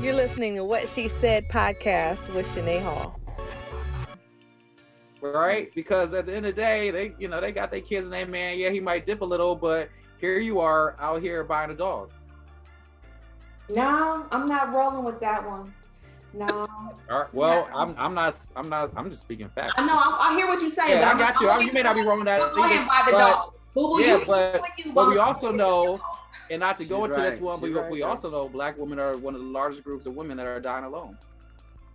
You're listening to What She Said podcast with Shanae Hall. Right? Because at the end of the day, they you know they got their kids and they man, yeah, he might dip a little, but here you are out here buying a dog. No, I'm not rolling with that one. No. All right. Well, I'm I'm not I'm not I'm just speaking facts. I know. I, I hear what you're saying. Yeah, but I got I'm, you. I'm you may not be wrong with that. Go ahead and buy the but- dog. Boo boo, yeah, you, but- you, But we also know, and not to go She's into this one, but She's we, right we there. also know black women are one of the largest groups of women that are dying alone.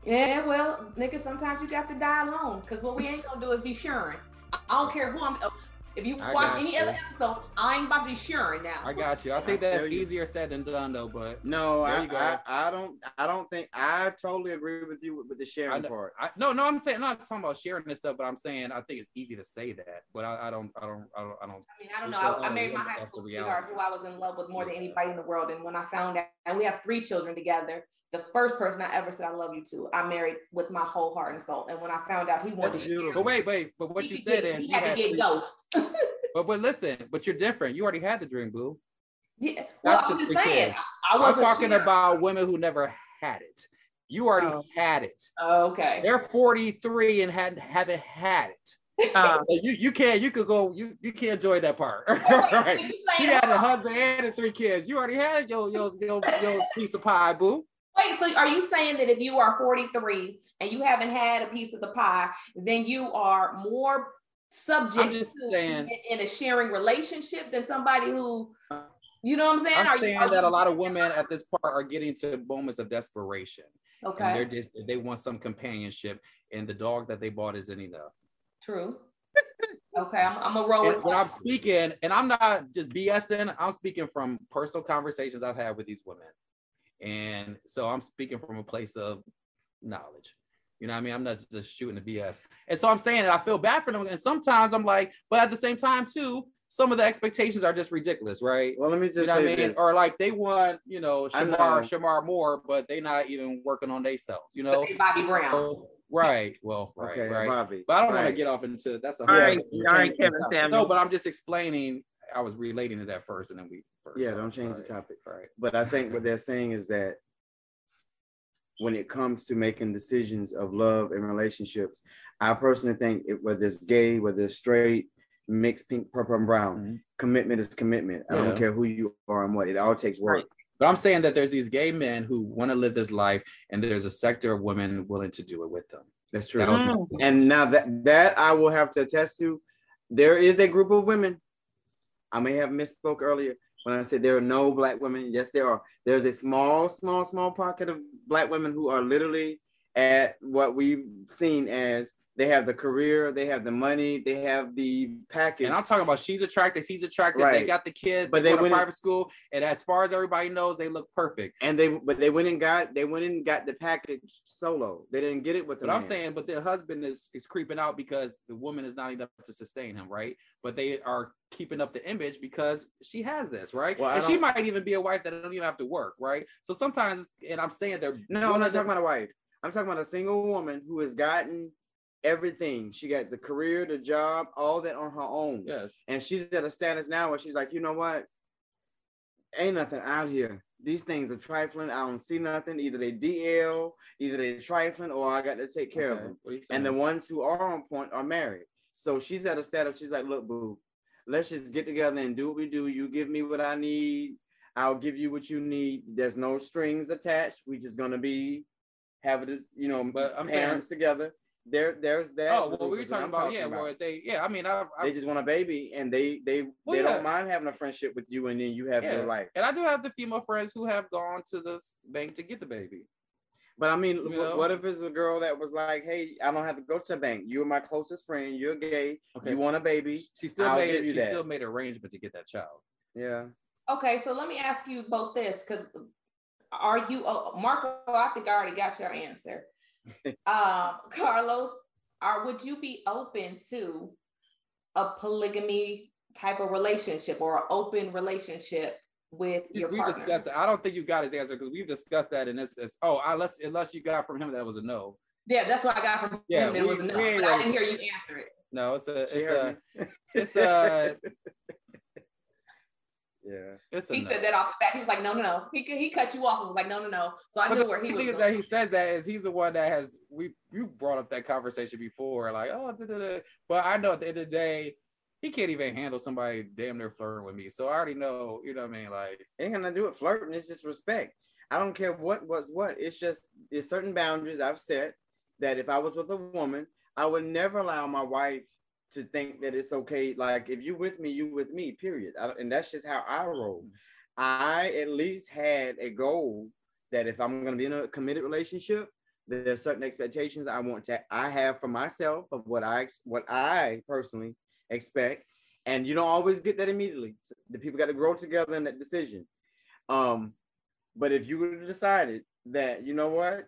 Yeah, well, nigga, sometimes you got to die alone. Cause what we ain't gonna do is be sharing. I I don't care who I'm. If you I watch any you. other episode, I ain't about to be sharing now. I got you. I think that's easier said than done, though. But No, There I, you go. I I don't I don't think I totally agree with you with, with the sharing know- part. I, no, no, I'm saying I'm not talking about sharing this stuff, but I'm saying I think it's easy to say that, but I, I don't, I don't, I don't, I don't. I mean, I don't know. Because, I, I oh, married my high school sweetheart, who I was in love with more than anybody in the world. And when I found out, and we have three children together, the first person I ever said I love you to, I married with my whole heart and soul. And when I found out he wanted to share, beautiful. But wait, wait, but what he you could said get- is he you had to get three- ghost. But but listen, but you're different. You already had the dream, boo. yeah, well, That's I'm just saying. I, I I'm wasn't talking sharing. about women who never had it. You already Oh. had it. Okay. They're 43 and hadn't haven't had it. Uh, you you can't you could go you you can't enjoy that part. Oh, wait, so right. you He had a husband and three kids. You already had your your your, your piece of pie, boo. Wait, so are you saying that if you are 43 and you haven't had a piece of the pie, then you are more subject to in, in a sharing relationship than somebody who, you know what I'm saying? I'm Are you- saying are that a lot of women at this part are getting to moments of desperation. And Okay, they're just they want some companionship, and the dog that they bought isn't enough. true. Okay, I'm, I'm gonna roll with when I'm speaking, and I'm not just BSing, I'm speaking from personal conversations I've had with these women. And so I'm speaking from a place of knowledge. You know what I mean? I'm not just shooting the BS. And so I'm saying that I feel bad for them. And sometimes I'm like, but at the same time, too, some of the expectations are just ridiculous, right? Well, let me You just know what I say mean? this. Or like they want, you know, I know. Shemar, Shemar Moore, but they're not even working on themselves, you know? Bobby Brown. So- right. Well, right, okay, right. Bobby. But I don't want to get off into that's a all whole right, other- all right, Kevin. Samuel. no, but I'm just explaining. I was relating to that first, and then we. First Yeah, don't change the topic. Right. But I think what they're saying is that when it comes to making decisions of love and relationships, I personally think it, whether it's gay, whether it's straight, mixed, pink, purple, and brown, Mhm. commitment is commitment. I don't care who you are and what. It all takes work. Right. But I'm saying that there's these gay men who want to live this life, and there's a sector of women willing to do it with them. That's true. That Mm. And now that that I will have to attest to, there is a group of women. I may have misspoke earlier when I said there are no black women. Yes, there are. There's a small, small, small pocket of black women who are literally at what we've seen as they have the career, they have the money, they have the package. And I'm talking about she's attractive, he's attractive. They got the kids, But they they go to private school, and as far as everybody knows, they look perfect. and they but they went and got they went and got the package solo. They didn't get it with the But I'm saying, but their husband is is creeping out because the woman is not enough to sustain him, right? But they are keeping up the image because she has this, right? Well, and she might even be a wife that don't even have to work, right? So sometimes, and I'm saying they're No, I'm not talking about a wife. I'm talking about a single woman who has gotten everything. She got the career, the job, all that on her own. Yes. And she's at a status now where she's like, you know what? Ain't nothing out here. These things are trifling. I don't see nothing. Either they DL, either they trifling, or I got to take care of them. what are you And the ones who are on point are married. So she's at a status. She's like, look, boo, let's just get together and do what we do. You give me what I need. I'll give you what you need. There's no strings attached. We just gonna be having this, you know, But I'm saying- parents together. There, there's that. Oh, well, group we were is what talking I'm about, yeah, well, they, yeah, I mean, I, I they just want a baby and they they Well, they yeah. don't mind having a friendship with you and then you have yeah. your life. and I do have the female friends who have gone to the bank to get the baby. But I mean, You wh- what if it's a girl that was like, "Hey, I don't have to go to the bank. You're my closest friend. You're gay. Okay. You want a baby? She still I'll made give it. you She that. still made arrangement to get that child. Yeah. Okay, so let me ask you both this because are you, oh, Marco? I think I already got your answer. um, Carlos, are would you be open to a polygamy type of relationship or an open relationship with your we partner? discussed that. I don't think you got his answer because we've discussed that, and it's, it's oh, unless unless you got from him that was a no. Yeah, that's what I got from Yeah, him. There we- was a no, but I didn't hear you answer it. No, it's a it's heard a it's a Yeah. It's He no. said that off the bat. He was like, no, no, no. He he cut you off and was like, no, no, no. So I But knew where he thing was is going. that he says that is he's the one that has we you brought up that conversation before, like oh, da, da, da. but I know at the end of the day, he can't even handle somebody damn near flirting with me. So I already know, you know what I mean? Like It ain't gonna do it flirting. It's just respect. I don't care what was what. It's just there's certain boundaries I've set that if I was with a woman, I would never allow my wife to think that it's okay. Like if you with me, you with me. Period. I, and that's just how I roll. I at least had a goal that if I'm gonna be in a committed relationship, there's certain expectations I want to I have for myself of what I what I personally expect. And you don't always get that immediately. The people got to grow together in that decision. Um, but if you would have decided that, you know what,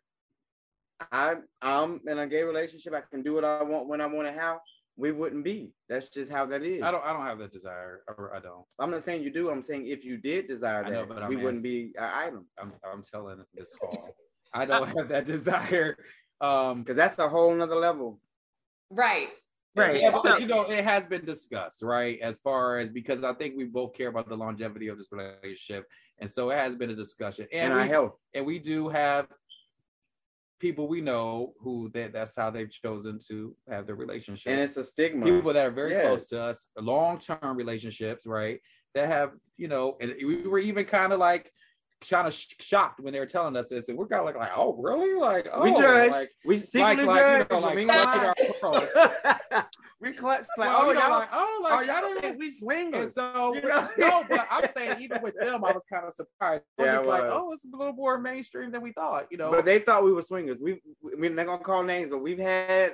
I I'm in a gay relationship, I can do what I want when I want and how, we wouldn't be. That's just how that is. I don't I don't have that desire. Or I don't. I'm not saying you do. I'm saying if you did desire that, know, but I'm we wouldn't ask- be an item I'm I'm telling this hall. I don't have that desire. Um because that's a whole nother level. right. Right. Yeah, So- because you know it has been discussed, right? As far as because I think we both care about the longevity of this relationship, and so it has been a discussion. And, And our we, health. and we do have people we know who that that's how they've chosen to have their relationship. And it's a stigma. people that are very close to us, long-term relationships, right? That have, you know, and we were even kind of like kind of sh- shocked when they were telling us this, and we're kind of like, like, oh, really? Like, oh, we judge. like, we like, secretly like, you know, like mean, clutching our. We clutch like, Well, oh, you know, y'all, like, oh, like, oh, y'all y'all didn't think we And swingers. so, You know? no, but I'm saying even with them, I was kind of surprised. I was Yeah, just it like, oh, it's a little more mainstream than we thought, you know. But they thought we were swingers. We, we're not gonna call names, but we've had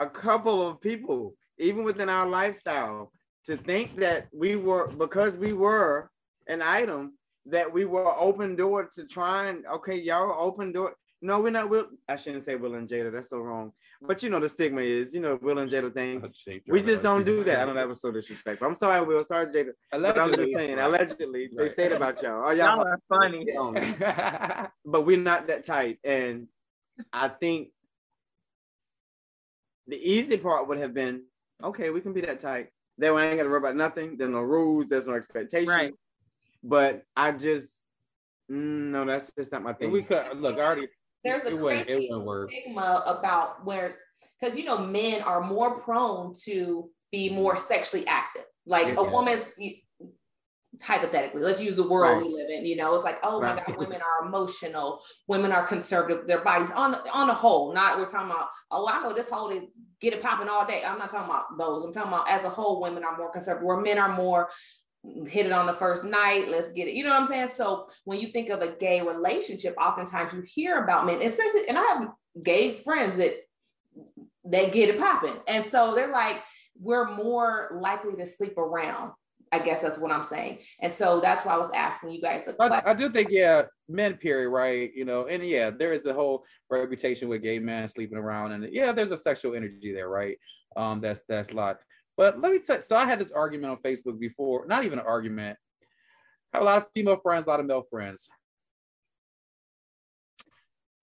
a couple of people, even within our lifestyle, to think that we were because we were an item that we were open door to trying. okay, y'all open door. No, we're not. Will I shouldn't say Will and Jada. That's so wrong. But you know the stigma is, you know, Will and Jada thing. We just don't do that. I don't ever that was so disrespectful. I'm sorry, Will. Sorry, Jada. But I'm just Allegedly, saying, right. allegedly, they Right. say it about y'all. Oh, Y'all y'all are funny. but we're not that tight. And I think the easy part would have been okay, we can be that tight. Then we ain't got to worry about nothing. There's no rules, there's no expectation. Right. But I just, mm, no, that's just not my thing. we could look. I already. There's a it crazy stigma about where, because you know, men are more prone to be more sexually active. Like a woman's, hypothetically, let's use the world we live in. You know, it's like, oh my God, women are emotional. Women are conservative. Their bodies on on the whole. Not we're talking about. Oh, I know this whole is get it popping all day. I'm not talking about those. I'm talking about as a whole, women are more conservative. Where men are more hit it on the first night. Let's get it. You know what I'm saying? So when you think of a gay relationship, oftentimes you hear about men, especially, and I have gay friends that they get it popping, and so they're like, we're more likely to sleep around. I guess that's what I'm saying, and so that's why I was asking you guys the. I, I do think, yeah, men, period, right? You know, and yeah, there is a whole reputation with gay men sleeping around, and yeah, there's a sexual energy there, right? Um, that's that's a lot. But let me tell. you, So I had this argument on Facebook before, not even an argument. I have a lot of female friends, a lot of male friends.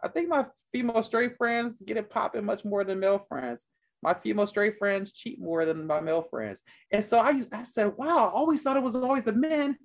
I think my female straight friends get it popping much more than male friends. My female straight friends cheat more than my male friends. And so I, I said, wow, I always thought it was always the men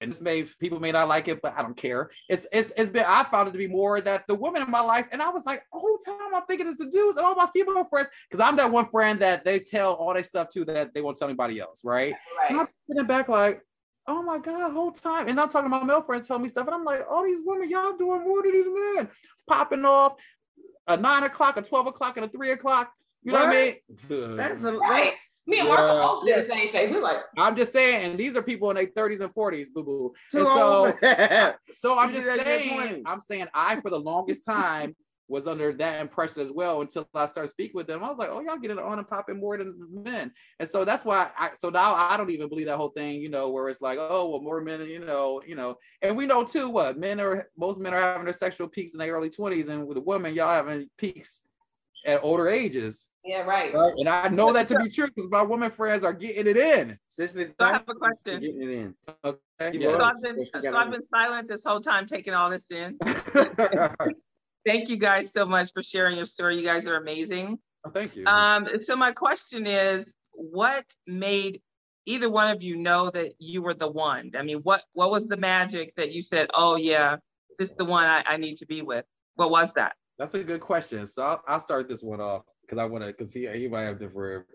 and this may people may not like it, but I don't care. It's it's it's been I found it to be more that the women in my life, and I was like, the whole time I'm thinking it's the dudes and all my female friends, because I'm that one friend that they tell all their stuff to that they won't tell anybody else, right? And. I'm sitting back like, oh my god, whole time, and I'm talking to my male friends telling me stuff, and I'm like, all these women, y'all doing more than these men, popping off a nine o'clock, a twelve o'clock, and a three o'clock. You know what, I mean? That's a Right. Me and Marco both did the same face. We're like, I'm just saying, and these are people in their 30s and 40s, boo boo. so. So I'm just did that in your saying, I'm saying I for the longest time was under that impression as well until I started speaking with them. I was like, oh, y'all getting on and popping more than men. And so that's why I so now I don't even believe that whole thing, you know, where it's like, oh, well, more men, you know, you know, and we know too what men are most men are having their sexual peaks in their early 20s, and with the women, y'all having peaks at older ages. yeah, right. Right. And I know that to be true because my women friends are getting it in. Sister, So I have a question. Getting it in. Okay. Keep So I've been, Yes, so I've been silent this whole time, taking all this in. Thank you guys so much for sharing your story. You guys are amazing. Thank you. Um, so my question is, what made either one of you know that you were the one? I mean, what what was the magic that you said, oh yeah, this is the one I, I need to be with? What was that? That's a good question. So I'll, I'll start this one off because I want to because he he might have different.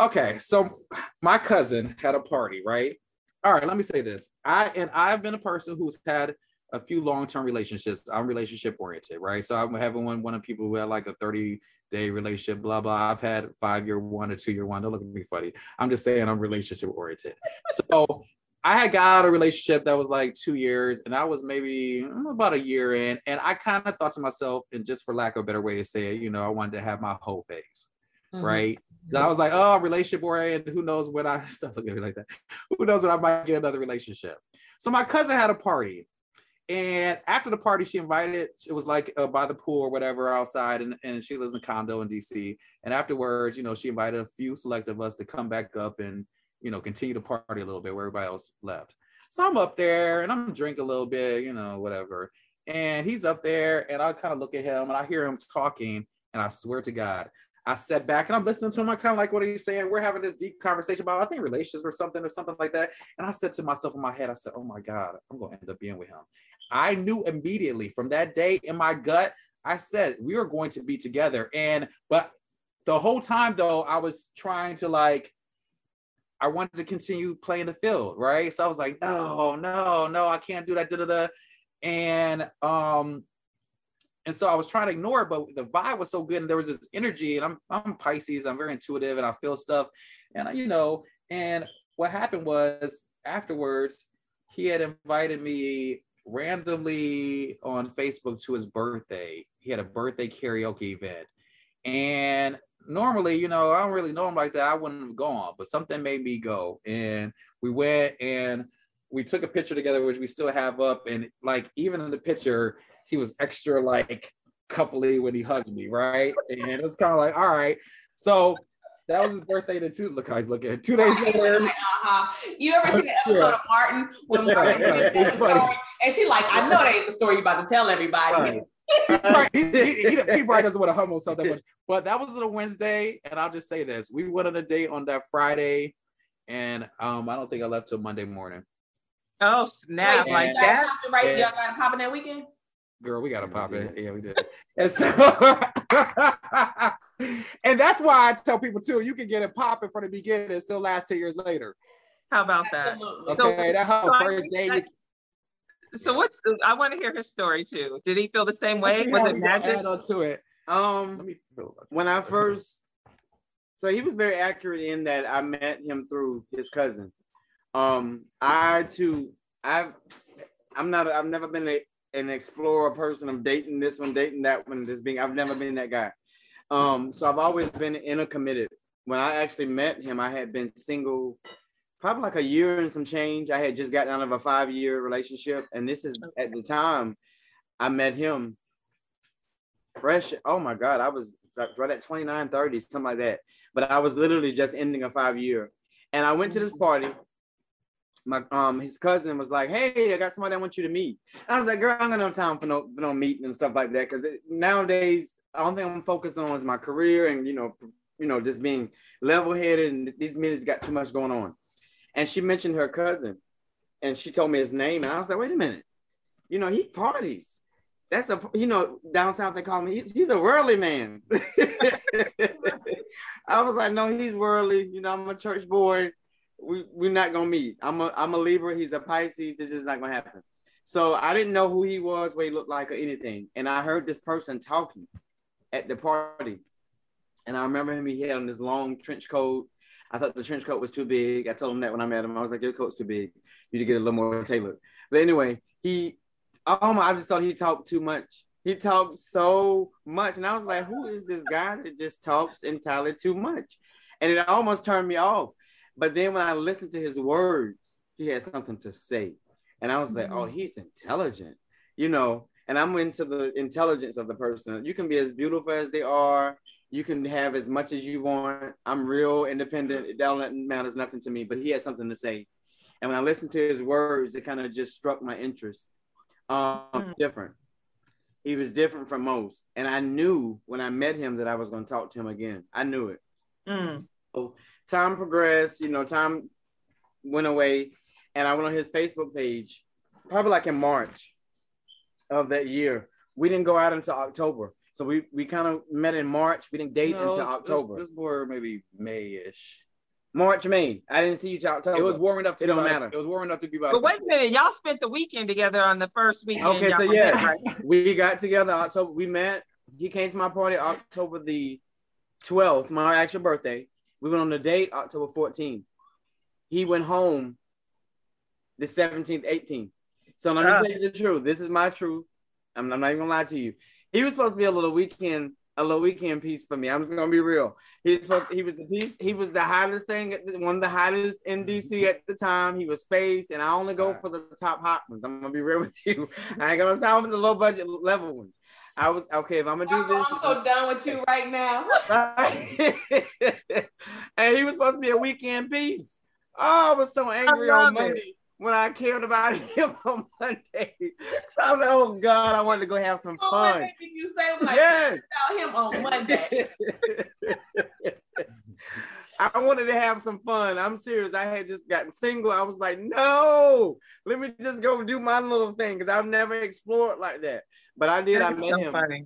Okay, so my cousin had a party, right? All right, let me say this. I and I've been a person who's had a few long-term relationships. I'm relationship oriented, right? So I'm having one one of people who had like a 30 day relationship, blah blah. I've had five year one or two year one. Don't look at me funny. I'm just saying I'm relationship oriented. So I had got out of a relationship that was like two years, and I was maybe mm, about a year in, and I kind of thought to myself, and just for lack of a better way to say it, you know, I wanted to have my whole phase, mm-hmm. right? So I was like, oh, relationship oriented. Who knows when I stop looking at me like that? Who knows when I might get another relationship? So my cousin had a party, and after the party, she invited. It was like uh, by the pool or whatever outside, and, and she lives in a condo in DC. And afterwards, you know, she invited a few select of us to come back up and you know, continue to party a little bit where everybody else left. So I'm up there and I'm drinking a little bit, you know, whatever. And he's up there and I kind of look at him and I hear him talking. And I swear to God, I sat back and I'm listening to him. I kind of like what he's saying. We're having this deep conversation about, I think, relations or something or something like that. And I said to myself in my head, I said, oh my God, I'm going to end up being with him. I knew immediately from that day in my gut, I said, we are going to be together. And, but the whole time though, I was trying to like, I wanted to continue playing the field, right? So I was like, no, no, no, I can't do that. Da, da, da. And um, and so I was trying to ignore it, but the vibe was so good, and there was this energy. And I'm I'm Pisces, I'm very intuitive, and I feel stuff. And I, you know, and what happened was afterwards, he had invited me randomly on Facebook to his birthday. He had a birthday karaoke event. And normally, you know, I don't really know him like that. I wouldn't have gone, but something made me go. And we went and we took a picture together, which we still have up. And like, even in the picture, he was extra like coupley when he hugged me, right? And it was kind of like, all right. So that was his birthday. The two look, guys, look at two days later. uh-huh. You ever seen the episode yeah. of Martin when Martin yeah, story, and she like, I know that ain't the story you about to tell everybody. Right right. he, he, he, he, probably doesn't want to hum himself that much. But that was on a Wednesday, and I'll just say this: we went on a date on that Friday, and um, I don't think I left till Monday morning. Oh snap! Wait, like that? Right? Y'all got to pop in that weekend. Girl, we gotta pop it. Yeah, we did. and so, and that's why I tell people too: you can get it popping from the beginning and still last ten years later. How about that? Okay, so, that whole first day. You, so what's I want to hear his story too. Did he feel the same way? Was it magic? Add on to it. Um, when I first, so he was very accurate in that I met him through his cousin. Um, I too, I've, I'm not, I've never been a, an explorer person. I'm dating this one, dating that one, this being. I've never been that guy. Um, so I've always been in a committed. When I actually met him, I had been single probably like a year and some change. I had just gotten out of a five year relationship. And this is at the time I met him fresh. Oh my God, I was right at 29, 30, something like that. But I was literally just ending a five year. And I went to this party. My um his cousin was like, Hey, I got somebody I want you to meet. I was like, girl, I'm gonna no time for no for no meeting and stuff like that. Cause nowadays, I don't think I'm focused on is my career and you know, you know, just being level-headed and these minutes got too much going on and she mentioned her cousin, and she told me his name, and I was like, wait a minute, you know, he parties. That's a you know down south they call me he's, he's a worldly man. I was like, no, he's worldly. You know, I'm a church boy. We we're not gonna meet. I'm a I'm a Libra. He's a Pisces. This is not gonna happen. So I didn't know who he was, what he looked like, or anything. And I heard this person talking at the party, and I remember him. He had on this long trench coat I thought the trench coat was too big. I told him that when I met him. I was like, your coat's too big. You need to get a little more tailored. But anyway, he, oh my, I just thought he talked too much. He talked so much. And I was like, who is this guy that just talks entirely too much? And it almost turned me off. But then when I listened to his words, he had something to say. And I was like, oh, mm-hmm. he's intelligent, you know. And I'm into the intelligence of the person. You can be as beautiful as they are you can have as much as you want. I'm real independent. It don't matters nothing to me. But he had something to say, and when I listened to his words, it kind of just struck my interest. Um, mm. different. He was different from most, and I knew when I met him that I was going to talk to him again. I knew it. Mm. So time progressed, you know, time went away, and I went on his Facebook page, probably like in March of that year. We didn't go out until October. So we, we kind of met in March. We didn't date No, until it was- October. It was, more maybe May-ish. March, May. I didn't see you till October. It was warming up to It be don't about- matter. It was warming up to be about. But wait a minute, y'all spent the weekend together on the first weekend. Okay, so yeah, right? we got together October. We met. He came to my party October the 12th, my actual birthday. We went on a date October 14th. He went home the 17th, 18th. So let me Ah. tell you the truth. This is my truth. I'm, I'm not even gonna lie to you. He was supposed to be a little weekend, a little weekend piece for me. I'm just gonna be real. He's supposed he was the piece, he was the hottest thing, one of the hottest in mm-hmm. DC at the time. He was face, and I only go for the top hot ones. I'm gonna be real with you. I ain't gonna time for the low budget level ones. I was okay if I'm gonna do Marco, this. I'm so done with you right now. And he was supposed to be a weekend piece. Oh, I was so angry love on it. Monday when I cared about him on Monday. I was like, oh God, I wanted to go have some What fun. Monday did you say like Yes. about him on Monday? I wanted to have some fun. I'm serious. I had just gotten single. I was like, no, let me just go do my little thing because I've never explored like that. But I did. I met so him. funny.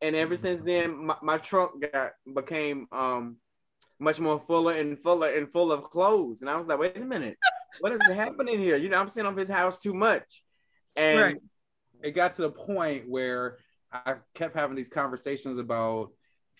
and ever since then my, my trunk got became um much more fuller and fuller and full of clothes and i was like wait a minute what is happening here you know i'm sitting up his house too much and Right. it got to the point where I kept having these conversations about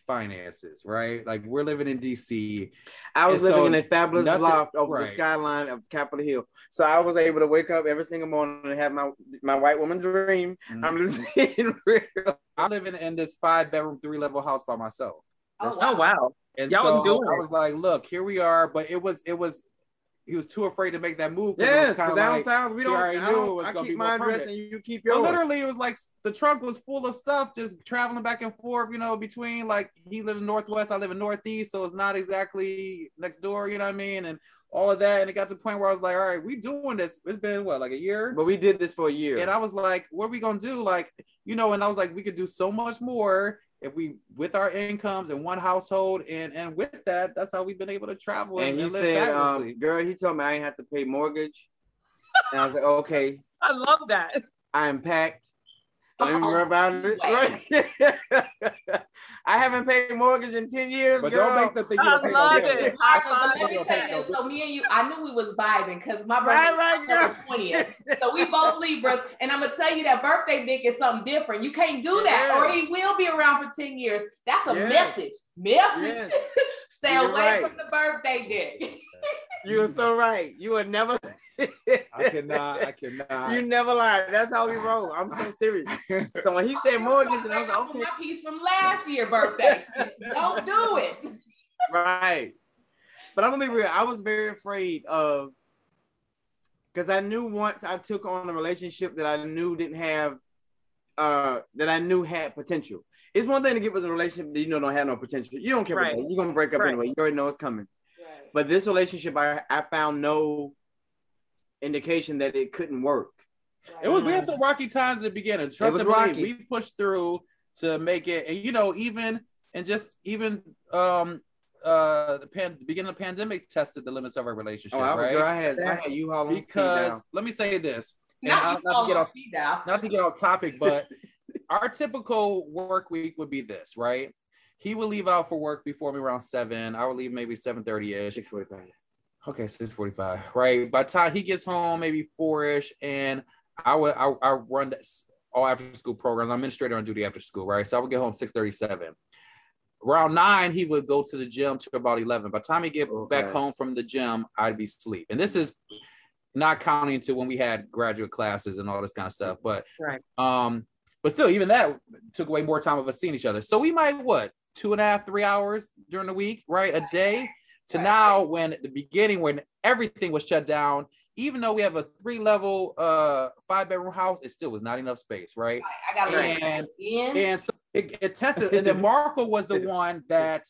finances, right? Like we're living in DC. i was and so living in a fabulous nothing- loft over the skyline of capitol hill so i was able to wake up every single morning and have my my white woman dream Mm-hmm. i'm just being real I live in, in this five bedroom, three level house by myself. Oh, Oh wow. And Y'all so doing I was like, look, here we are. But it was, it was, he was too afraid to make that move. yes because down like- south we don't i, knew don't, it was I keep my address and you keep yours literally, it was like the trunk was full of stuff, just traveling back and forth. You know, between like he lived in Northwest, I live in Northeast, so it's not exactly next door. You know what I mean? And all of that, and it got to the point where I was like, all right, we doing this. It's been what, like a year? but we did this for a year And I was like, what are we gonna do? Like, you know, and I was like, we could do so much more if we with our incomes in one household, and and with that, that's how we've been able to travel And he live said, um, girl, he told me I ain't have to pay mortgage. And I was like, okay, I love that. I am packed. Don't even Oh, worry about it. Right? I haven't paid mortgage in 10 years. but girl. don't make the thing you I don't love it. I but let me tell you this. So me and you, I knew we was vibing because my birthday Right, right, was girl. the 20th. So we both Libras, and I'm gonna tell you that birthday dick is something different. You can't do that, Yeah. or he will be around for 10 years. That's a Yeah. message. Message. Stay You're away right. from the birthday dick. You are so right. You would never. I cannot, I cannot. You never lie. That's how we roll. I'm so serious. So when he said mortgage, and I was Bring up like, okay, my piece from last year birthday. Don't do it. right. But I'm gonna be real. I was very afraid of because I knew once I took on a relationship that I knew didn't have uh that I knew had potential. It's one thing to get with a relationship that you know don't have no potential. You don't care Right. about that. You're gonna break up Right. anyway. You already know it's coming. But this relationship, I, I found no indication that it couldn't work. It was we had some rocky times at the beginning. Trust was and believe, rocky. we pushed through to make it, and you know, even and just even um uh the pan the beginning of the pandemic tested the limits of our relationship, Oh, I, right? girl, I had I had you all because let me say this, Not, I'll- not to get off speed not to get off topic, but our typical work week would be this, right? He would leave out for work before me around seven. I would leave maybe seven thirty ish. six forty five. Okay, six forty-five. Right. By the time he gets home, maybe four-ish, and I would I, I run all after school programs. I'm administrator on duty after school, right? So I would get home six thirty-seven. Around nine, he would go to the gym to about eleven. By the time he get Oh, back gosh. home from the gym, I'd be asleep. And this is not counting to when we had graduate classes and all this kind of stuff. But Right. um, but still, even that took away more time of us seeing each other. So we might what two and a half, three hours during the week, right? A day to Right. now when the beginning when everything was shut down even though we have a three level uh five bedroom house it still was not enough space right I gotta And- and so it, it tested and then marco was the one that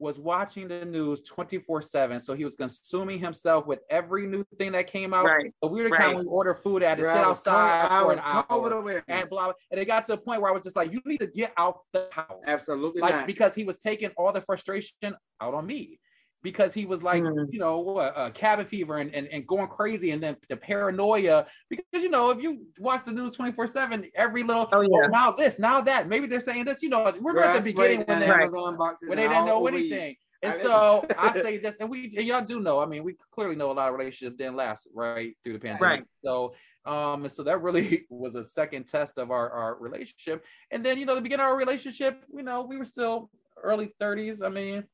was watching the news 24 7 so he was consuming himself with every new thing that came out Right. but we were the kind Right. we order food at had to Girl, sit outside COVID- I for was an hour COVID awareness. and blah, blah and it got to a point where i was just like you need to get out the house Absolutely like not. because he was taking all the frustration out on me. Because he was like, Mm. you know, what, uh, cabin fever and, and, and going crazy, and then the paranoia. Because you know, if you watch the news twenty four seven, every little Oh, yeah. now this, now that, maybe they're saying this. You know, we're at the beginning when down they Right. Amazon boxes when they didn't know all anything. And so I say this, and we and y'all do know. I mean, we clearly know a lot of relationships didn't last right through the pandemic. Right. So um, and so that really was a second test of our, our relationship. And then, you know, the beginning of our relationship, you know, we were still early 30s. I mean,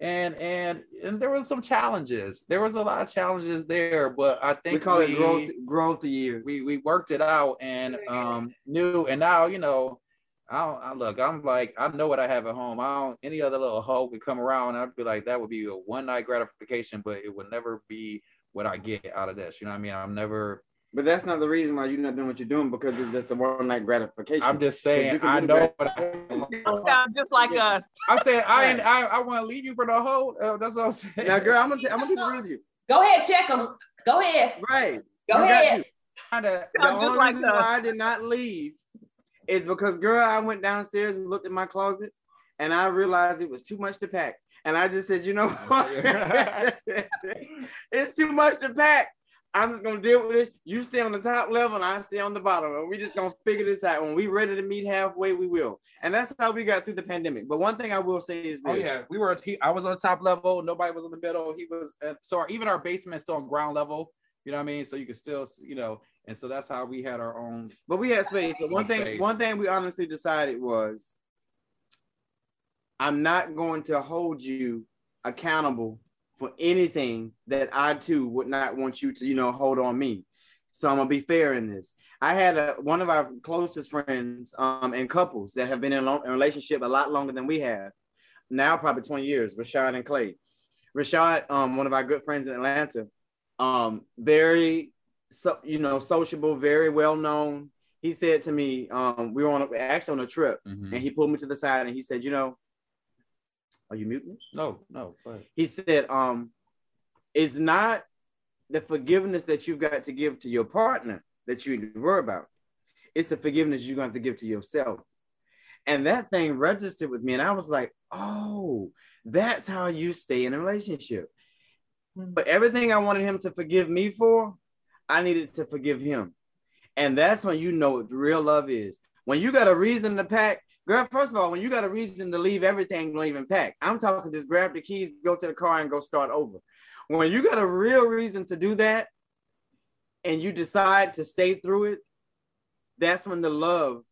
and and and there was some challenges. There was a lot of challenges there, but I think we call it growth growth years. we we worked it out and um knew and now you know I, don't, I look I'm like I know what I have at home. I don't any other little hoe could come around. I'd be like that would be a one night gratification but it would never be what I get out of this. You know what I mean? I'm never but that's not the reason why you're not doing what you're doing because it's just a one night gratification. I'm just saying I do know that. what I, Sound just like us. I'm saying I ain't I, I want to leave you for the whole. uh, that's what I'm saying now, girl, I'm gonna t- I'm gonna keep it with you. Go ahead, check them. Go ahead. Right. Go You ahead. you. Kinda- The just only like reason us. why I did not leave is because, girl, I went downstairs and looked at my closet, and I realized it was too much to pack. And I just said, you know what? it's too much to pack. I'm just gonna deal with this. You stay on the top level, and I stay on the bottom, and we just gonna figure this out. When we ready to meet halfway, we will. And that's how we got through the pandemic. But one thing I will say is this: Oh yeah, we were. He, I was on the top level. Nobody was in the middle. He was. Uh, so our, even our basement still on ground level. You know what I mean? So you could still, you know, and so that's how we had our own. But we had space. But one thing, Space. one thing we honestly decided was, I'm not going to hold you accountable for anything that I too would not want you to, you know, hold on me. So I'm gonna be fair in this. I had a, one of our closest friends um, and couples that have been in a, long, in a relationship a lot longer than we have. Now probably 20 years. Rashad and Clay. Rashad, um, one of our good friends in Atlanta, um, very so you know sociable, very well known. He said to me, um, we were on a, actually on a trip, and he pulled me to the side and he said, you know, are you muting? No, no. He said, um, it's not the forgiveness that you've got to give to your partner that you need to worry about. It's the forgiveness you're going to have to give to yourself. And that thing registered with me, and I was like, oh, that's how you stay in a relationship. But everything I wanted him to forgive me for, I needed to forgive him. And that's when you know what real love is. When you got a reason to pack, girl, first of all, when you got a reason to leave everything, don't even pack. I'm talking just grab the keys, go to the car, and go start over. When you got a real reason to do that and you decide to stay through it, that's when the love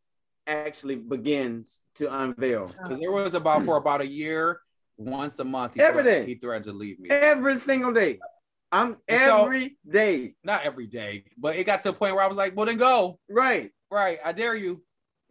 actually begins to unveil. because there was about for about a year, once a month, he Every threatened- day. he threatened to leave me. Every single day. I'm And so- every day. Not every day, but it got to a point where I was like, "Well, then go." Right, Right, I dare you.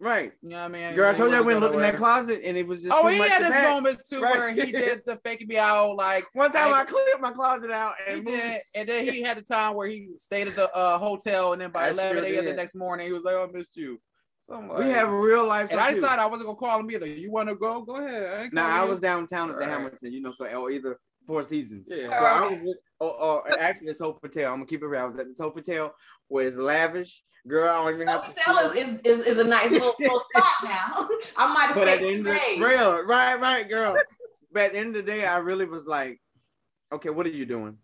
Right. You know what I mean? Girl, I told you I went and looked in that closet and it was just Oh, he had his moments too Right. where he did the faking me out like One time I- I cleared my closet out and did, and then he had a time where he stayed at the uh, hotel, and then by I 11 sure a.m. the next morning, he was like, "Oh, "I missed you." So we have real life. and I decided I wasn't gonna call him either. You want to go? Go ahead. I calling I was downtown at the Right. Hamilton, you know, so or either Four Seasons. Yeah. So I was or, or actually this hotel. I'm gonna keep it real. I was at this hotel where it's lavish. Girl, I don't even The have to. hotel is, is, is, is a nice little, little spot now. I might have But at the stayed end of the real, right, right, girl. but at the end of the day, I really was like, okay, what are you doing?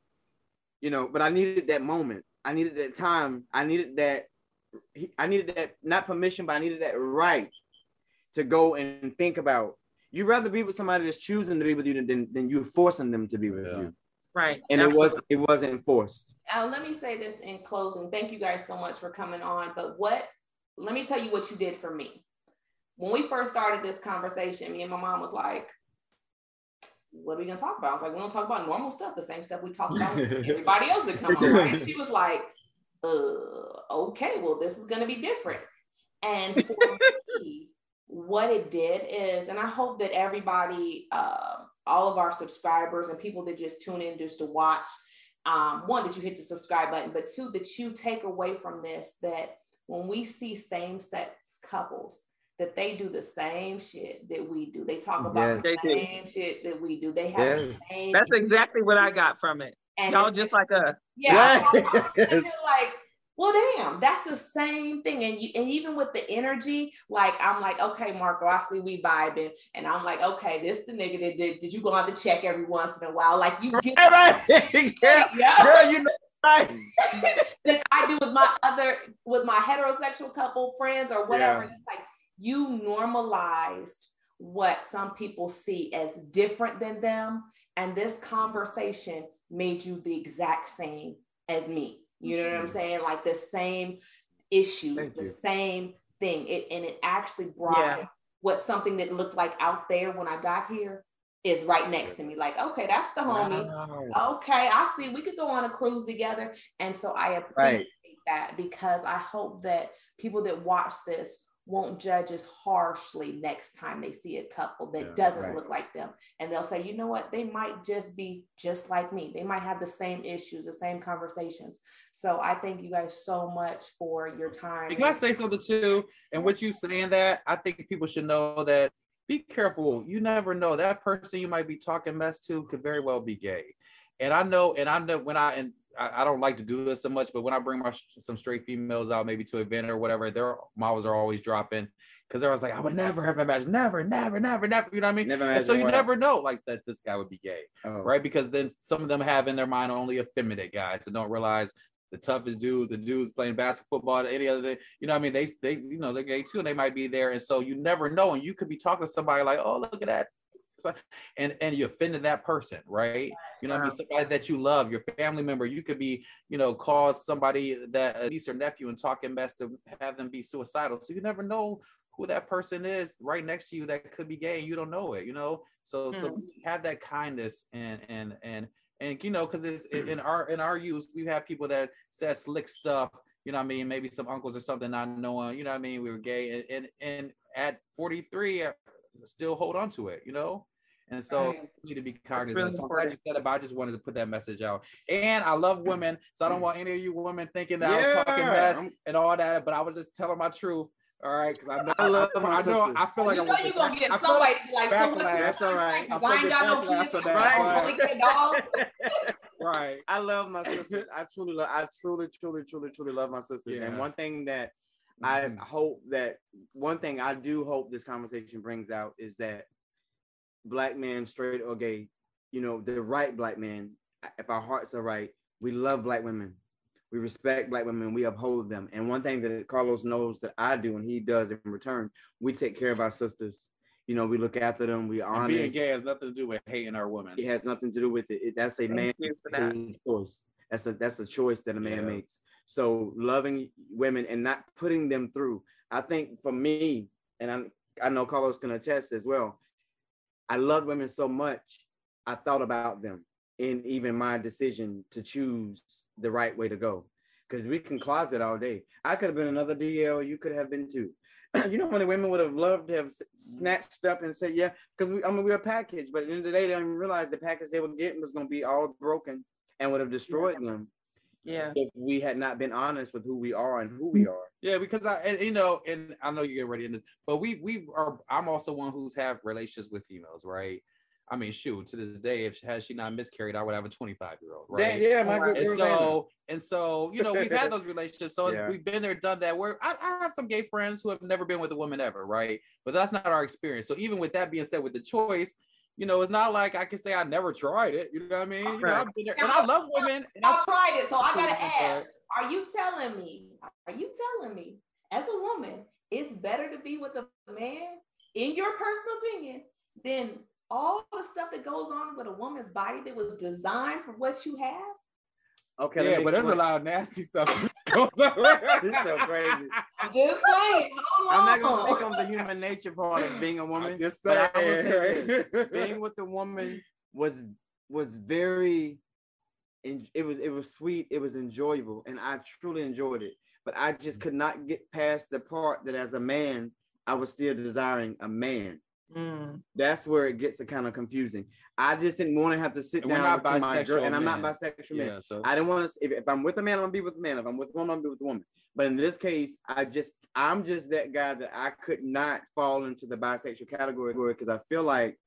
You know, but I needed that moment. I needed that time. I needed that. I needed that not permission, but I needed that right to go and think about. You'd rather be with somebody that's choosing to be with you than than you forcing them to be with Yeah. you. Right. And it was it wasn't forced. Uh, let me say this in closing. Thank you guys so much for coming on. But what, let me tell you what you did for me. When we first started this conversation, me and my mom was like, what are we gonna talk about? I was like, we don't talk about normal stuff, the same stuff we talk about with everybody else that come on. Right? And she was like, uh, okay, well, this is gonna be different. And for me, what it did is, and I hope that everybody, uh, all of our subscribers and people that just tune in just to watch, um, one, that you hit the subscribe button, but two, that you take away from this that when we see same sex couples, that they do the same shit that we do. They talk about the Yes. They do. same shit that we do. They have the Yes. same. That's exactly what I got from it. and Y'all just like us. yeah, I'm, Right. I'm like Well, damn, that's the same thing. And you, and even with the energy, like I'm like, okay, Marco, I see we vibing, and I'm like, okay, this the nigga that did. Did you go on to check every once in a while? Like you get, Right, right. yeah, yeah. girl, you know, right. than I do with my other with my heterosexual couple friends or whatever. Yeah. It's like you normalized what some people see as different than them, and this conversation made you the exact same as me. You know what I'm mm-hmm. saying? Like the same issues, Thank the you. same thing. It and it actually brought Yeah. what something that looked like out there when I got here is right next to me. Like, okay, that's the homie Wow. okay, I see. We could go on a cruise together. And so I appreciate Right. that because I hope that people that watch this won't judge as harshly next time they see a couple that Yeah, doesn't right. look like them. And they'll say, you know what? They might just be just like me. They might have the same issues, the same conversations. So I thank you guys so much for your time. Can I say something too? And what you saying that I think people should know that be careful. You never know that person you might be talking mess to could very well be gay. And I know, and I know when I and I, I don't like to do this so much, but when I bring my some straight females out, maybe to an event or whatever, their mouths are always dropping because they're always like, I would never have imagined, never, never, never, never. You know what I mean? Never And so you what? never know like that this guy would be gay Oh. right? Because then some of them have in their mind only effeminate guys and don't realize the toughest dude, the dudes playing basketball, football, any other thing. You know, what I mean, they they you know they're gay too, and they might be there, and so you never know, and you could be talking to somebody like, oh look at that. And and you offended that person, right? You know, what I mean, somebody that you love, your family member. You could be, you know, cause somebody that niece or nephew and talking mess to have them be suicidal. So you never know who that person is right next to you that could be gay and you don't know it. You know, so so have that kindness and and and and you know because it's in our in our youth we have people that said slick stuff you know what i mean maybe some uncles or something not knowing you know what i mean we were gay and and, and at 43 uh, still hold on to it you know and so Right. we need to be cognizant really so i'm glad you important. said it but i just wanted to put that message out and i love women so i don't want any of you women thinking that i was talking Yeah, mess and all that but i was just telling my truth all right because i know I love I, my I know i feel like you I'm know you're gonna get I feel somebody like like, so what you backlash. That's all right. Cause I I ain't feel got no backlash kids. on I'm that. only kid dog. right I love my sisters. I truly love. I truly, truly, truly, truly love my sisters. And one thing that I Mhm. hope that one thing I do hope this conversation brings out is that black men, straight or gay, you know, the right black man, if our hearts are right, we love black women. We respect black women. We uphold them. And one thing that Carlos knows that I do and he does in return, we take care of our sisters. You know, we look after them. We honor. being gay has nothing to do with hating our women. It has nothing to do with it. It- that's a man Thank you for that's that. choice. That's a that's a choice that a man Yeah. makes. So loving women and not putting them through. I think for me, and I I know Carlos can attest as well. I loved women so much, I thought about them in even my decision to choose the right way to go. Because we can closet all day. I could have been another DL, you could have been too. you know how many women would have loved to have snatched up and said, yeah, because we I mean we're a package, but at the end of the day, they didn't realize the package they were getting was gonna be all broken and would have destroyed them Yeah. if we had not been honest with who we are and who we mm-hmm. are. Yeah, because I and you know, and I know you get ready into, but we we are. I'm also one who's have relations with females, right? I mean, shoot, to this day, if she, had she not miscarried, I would have a 25 year old, right? That- yeah, my good and so and so you know we've had those relationships so Yeah. we've been there done that where I, I have some gay friends who have never been with a woman ever right but that's not our experience so even with that being said with the choice you know it's not like i can say i never tried it you know what i mean you know, I've been there, and i love women and I, Y'all tried it, so I gotta Right. ask: Are you telling me? Are you telling me, as a woman, it's better to be with a man, in your personal opinion, than all the stuff that goes on with a woman's body that was designed for what you have? Okay, yeah me but there's a lot of nasty stuff going on. You're so crazy. I'm just saying. Hold I'm not gonna speak on the human nature part of being a woman. I'm just saying, say being with a woman was was very en- it was it was sweet it was enjoyable and i truly enjoyed it but i just could not get past the part that as a man i was still desiring a man Mm. that's where it gets kind of confusing i just didn't want to have to sit And down with my girl and i'm not bisexual man yeah so I didn't want to. If, if I'm with a man, I'm gonna be with a man. If I'm with a woman, I'm gonna be with a woman. But in this case, I just I'm just that guy that I could not fall into the bisexual category because I feel like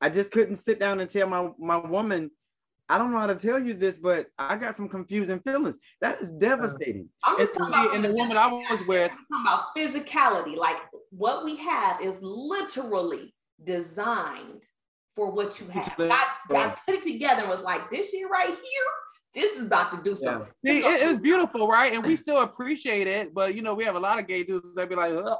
I just couldn't sit down and tell my my woman I don't know how to tell you this, but I got some confusing feelings. That is uh, devastating. I'm just talking about and the woman I was with, I'm talking about physicality. Like what we have is literally designed for what you have. God, God put it together and was like, this shit right here, this is about to do Yeah. something. See, it, it was beautiful, right? And we still appreciate it, but you know, we have a lot of gay dudes that be like, "Ugh,"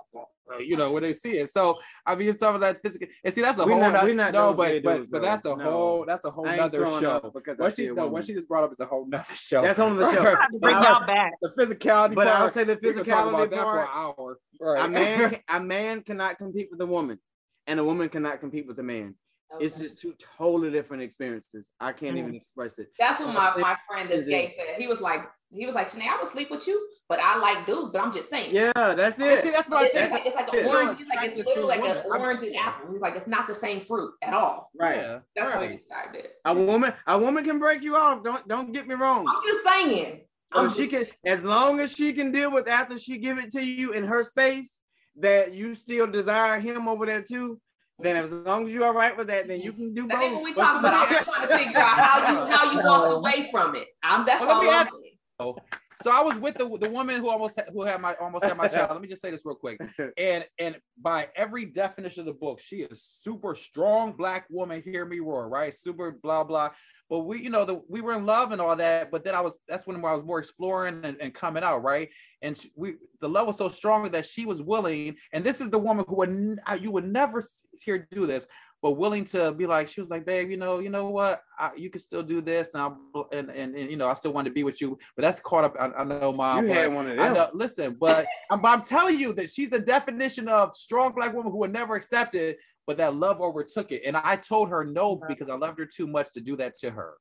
you know, when they see it. So I mean, it's some of that physical. And see, that's a We're whole Not, not no, but but dudes, but that's a No. whole that's a whole I ain't nother show. because I What she no, what she just brought up is a whole nother show. That's on the show. I have to bring y'all back. the physicality. But part, I'll say the we talk about physicality that for an hour. Right. A man, a man cannot compete with a woman, and a woman cannot compete with a man. It's just two totally different experiences. I can't even express it. That's what my, Uh, my friend that's gay said. He was like, he was like, Shanae, I would sleep with you, but I like dudes, but I'm just saying. Yeah, that's See, it. that's what It's, it's like, it's like an orange. He's like it's literally like an orange and apple. He's like it's not the same fruit at all. Right. Yeah, That's how he right. described it. A woman, a woman can break you off. Don't don't get me wrong. I'm just saying. I'm But she can, as long as she can deal with after she give it to you in her space, that you still desire him over there too. Then as long as you're all right with that, then you can do That ain't what both. we talk talking about. I'm just trying to figure out how you how you walked away from it. I'm that's Well, all I'm ask- saying. Oh. So I was with the the woman who almost who had my almost had my child. Let me just say this real quick. And and by every definition of the book, she is super strong black woman. Hear me roar, right? Super blah blah. But we, you know, the, we were in love and all that. But then I was that's when I was more exploring and, and coming out, right? And she, we the love was so strong that she was willing. And this is the woman who would you would never hear do this, but willing to be like, she was like, babe, you know, you know what? I, you can still do this, and, I'm, and and and you know, I still want to be with you. But that's caught up. I, I know, mom. you but- had one of I them. know. Listen, but I'm, but I'm telling you that she's the definition of strong black woman who would never accept it, but that love overtook it. And I told her no Wow. because I loved her too much to do that to her,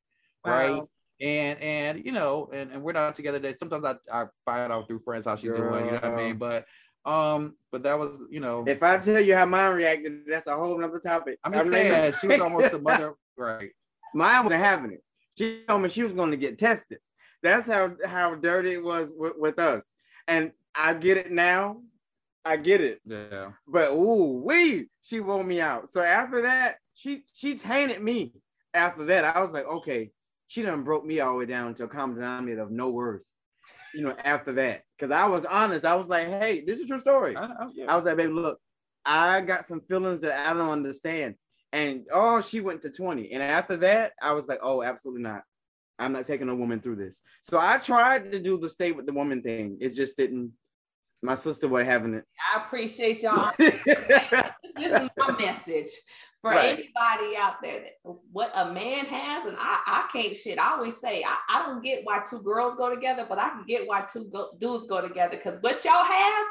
right? And and you know, and, and we're not together today. Sometimes I, I find out through friends how she's doing. You know what I mean? But um, but that was you know, If I tell you how mine reacted, that's a whole nother topic. I'm just saying even- she was almost the mother, right? Mine wasn't having it. She told me she was going to get tested. That's how how dirty it was with, with us. And I get it now. I get it. Yeah. But ooh, we she wore me out. So after that, she she tainted me. After that, I was like, okay, she done broke me all the way down to a common denominator of no worth. You know, after that, because I was honest, I was like, hey, this is your story. I, I, yeah. I was like, baby, look, I got some feelings that I don't understand. And oh, she went to 20. And after that, I was like, oh, absolutely not. I'm not taking a woman through this. So I tried to do the stay with the woman thing. It just didn't. My sister was having it. I appreciate y'all. this is my message for Right. anybody out there that what a man has, and I, I can't shit. I always say I, I don't get why two girls go together, but I can get why two go, dudes go together because what y'all have,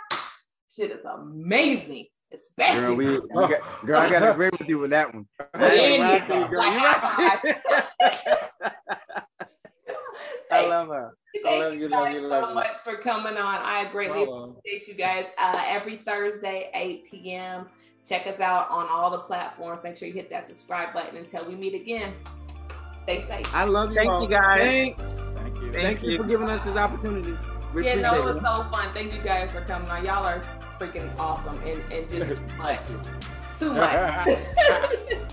shit is amazing. Especially Girl, we, we got, girl, I gotta agree with you with that one. I Well, ain't yeah, gonna lie to you, girl. Like, right. I love her. Thank love you you, love guys you, so love you. much for coming on. I greatly Bravo. appreciate you guys. Uh, every Thursday, 8 p.m. Check us out on all the platforms. Make sure you hit that subscribe button until we meet again. Stay safe. I love you. Thank all. you, guys. Thanks. Thank you. Thank Thank you you. for giving us this opportunity. We yeah, no, it was it. so fun. Thank you guys for coming on. Y'all are freaking awesome and, and just too much. Too much.